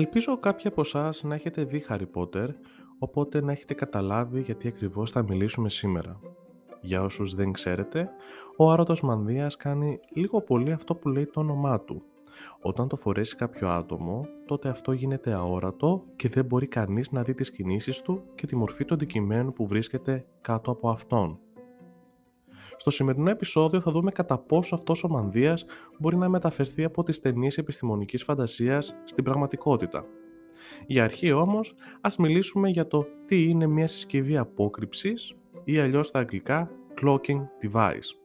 Ελπίζω κάποιοι από εσάς να έχετε δει Harry Potter, οπότε να έχετε καταλάβει γιατί ακριβώς θα μιλήσουμε σήμερα. Για όσους δεν ξέρετε, ο άρωτος μανδύας κάνει λίγο πολύ αυτό που λέει το όνομά του. Όταν το φορέσει κάποιο άτομο, τότε αυτό γίνεται αόρατο και δεν μπορεί κανείς να δει τις κινήσεις του και τη μορφή του αντικειμένου που βρίσκεται κάτω από αυτόν. Στο σημερινό επεισόδιο θα δούμε κατά πόσο αυτός ο μανδύας μπορεί να μεταφερθεί από τις ταινίες επιστημονικής φαντασίας στην πραγματικότητα. Για αρχή όμως, ας μιλήσουμε για το τι είναι μια συσκευή απόκρυψης ή αλλιώς στα αγγλικά clocking device.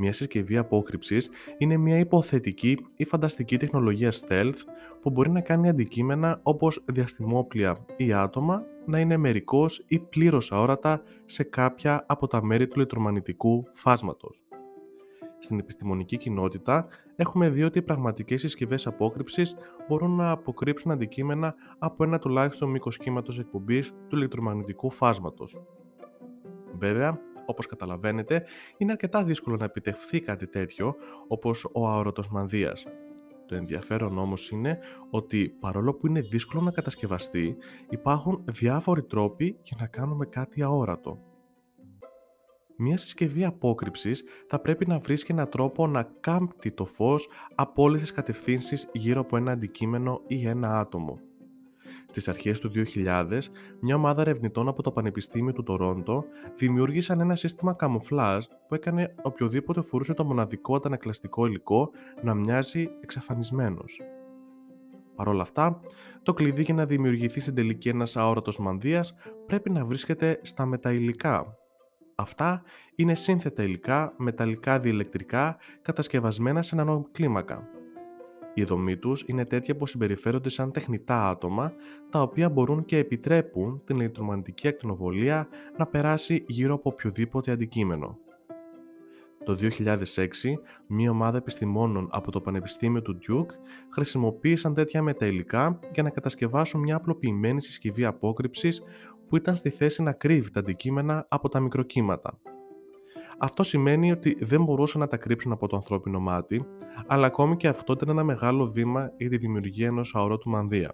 Μια συσκευή απόκρυψης είναι μια υποθετική ή φανταστική τεχνολογία stealth που μπορεί να κάνει αντικείμενα όπως διαστημόπλια ή άτομα να είναι μερικώς ή πλήρως αόρατα σε κάποια από τα μέρη του ηλεκτρομαγνητικού φάσματος. Στην επιστημονική κοινότητα έχουμε δει ότι οι πραγματικές συσκευές απόκρυψης μπορούν να αποκρύψουν αντικείμενα από ένα τουλάχιστον μήκος κύματος εκπομπής του ηλεκτρομαγνητικού φάσματος. Βέβαια, όπως καταλαβαίνετε, είναι αρκετά δύσκολο να επιτευχθεί κάτι τέτοιο, όπως ο αόρατος μανδύας. Το ενδιαφέρον όμως είναι ότι παρόλο που είναι δύσκολο να κατασκευαστεί, υπάρχουν διάφοροι τρόποι για να κάνουμε κάτι αόρατο. Μία συσκευή απόκρυψης θα πρέπει να βρίσκει έναν τρόπο να κάμπτει το φως από όλες τις κατευθύνσεις γύρω από ένα αντικείμενο ή ένα άτομο. Στις αρχές του 2000, μια ομάδα ερευνητών από το Πανεπιστήμιο του Τορόντο δημιούργησαν ένα σύστημα καμουφλάζ που έκανε οποιοδήποτε φορούσε το μοναδικό αντανακλαστικό υλικό να μοιάζει εξαφανισμένος. Παρ' όλα αυτά, το κλειδί για να δημιουργηθεί στην τελική ένας αόρατος μανδύας πρέπει να βρίσκεται στα μεταηλικά. Αυτά είναι σύνθετα υλικά, μεταλλικά διελεκτρικά, κατασκευασμένα σε έναν κλίμακα. Η δομή τους είναι τέτοια που συμπεριφέρονται σαν τεχνητά άτομα, τα οποία μπορούν και επιτρέπουν την ηλεκτρομαγνητική ακτινοβολία να περάσει γύρω από οποιοδήποτε αντικείμενο. Το 2006, μία ομάδα επιστημόνων από το Πανεπιστήμιο του Duke χρησιμοποίησαν τέτοια μεταηλικά για να κατασκευάσουν μια απλοποιημένη συσκευή απόκρυψης που ήταν στη θέση να κρύβει τα αντικείμενα από τα μικροκύματα. Αυτό σημαίνει ότι δεν μπορούσαν να τα κρύψουν από το ανθρώπινο μάτι, αλλά ακόμη και αυτό ήταν ένα μεγάλο βήμα για τη δημιουργία ενός αορότου μανδύα.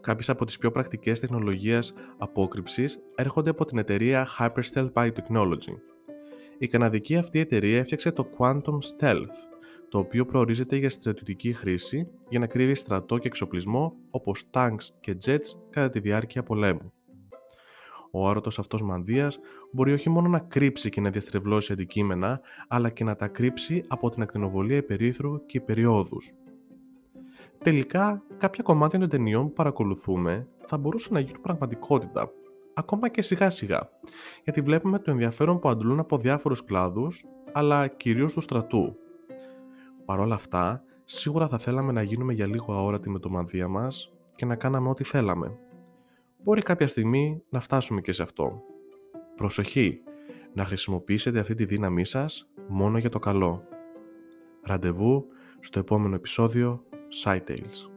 Κάποιες από τις πιο πρακτικές τεχνολογίες απόκρυψης έρχονται από την εταιρεία Hyperstealth Biotechnology. Η καναδική αυτή εταιρεία έφτιαξε το Quantum Stealth, το οποίο προορίζεται για στρατιωτική χρήση για να κρύβει στρατό και εξοπλισμό όπως tanks και jets κατά τη διάρκεια πολέμου ο άρωτος αυτός μανδύας μπορεί όχι μόνο να κρύψει και να διαστρεβλώσει αντικείμενα, αλλά και να τα κρύψει από την ακτινοβολία υπερήθρου και υπεριόδους. Τελικά, κάποια κομμάτια των ταινιών που παρακολουθούμε θα μπορούσαν να γίνουν πραγματικότητα, ακόμα και σιγά σιγά, γιατί βλέπουμε το ενδιαφέρον που αντλούν από διάφορους κλάδους, αλλά κυρίως του στρατού. Παρ' όλα αυτά, σίγουρα θα θέλαμε να γίνουμε για λίγο αόρατοι με το μανδύα μας και να κάναμε ό,τι θέλαμε μπορεί κάποια στιγμή να φτάσουμε και σε αυτό. Προσοχή, να χρησιμοποιήσετε αυτή τη δύναμή σας μόνο για το καλό. Ραντεβού στο επόμενο επεισόδιο SciTales.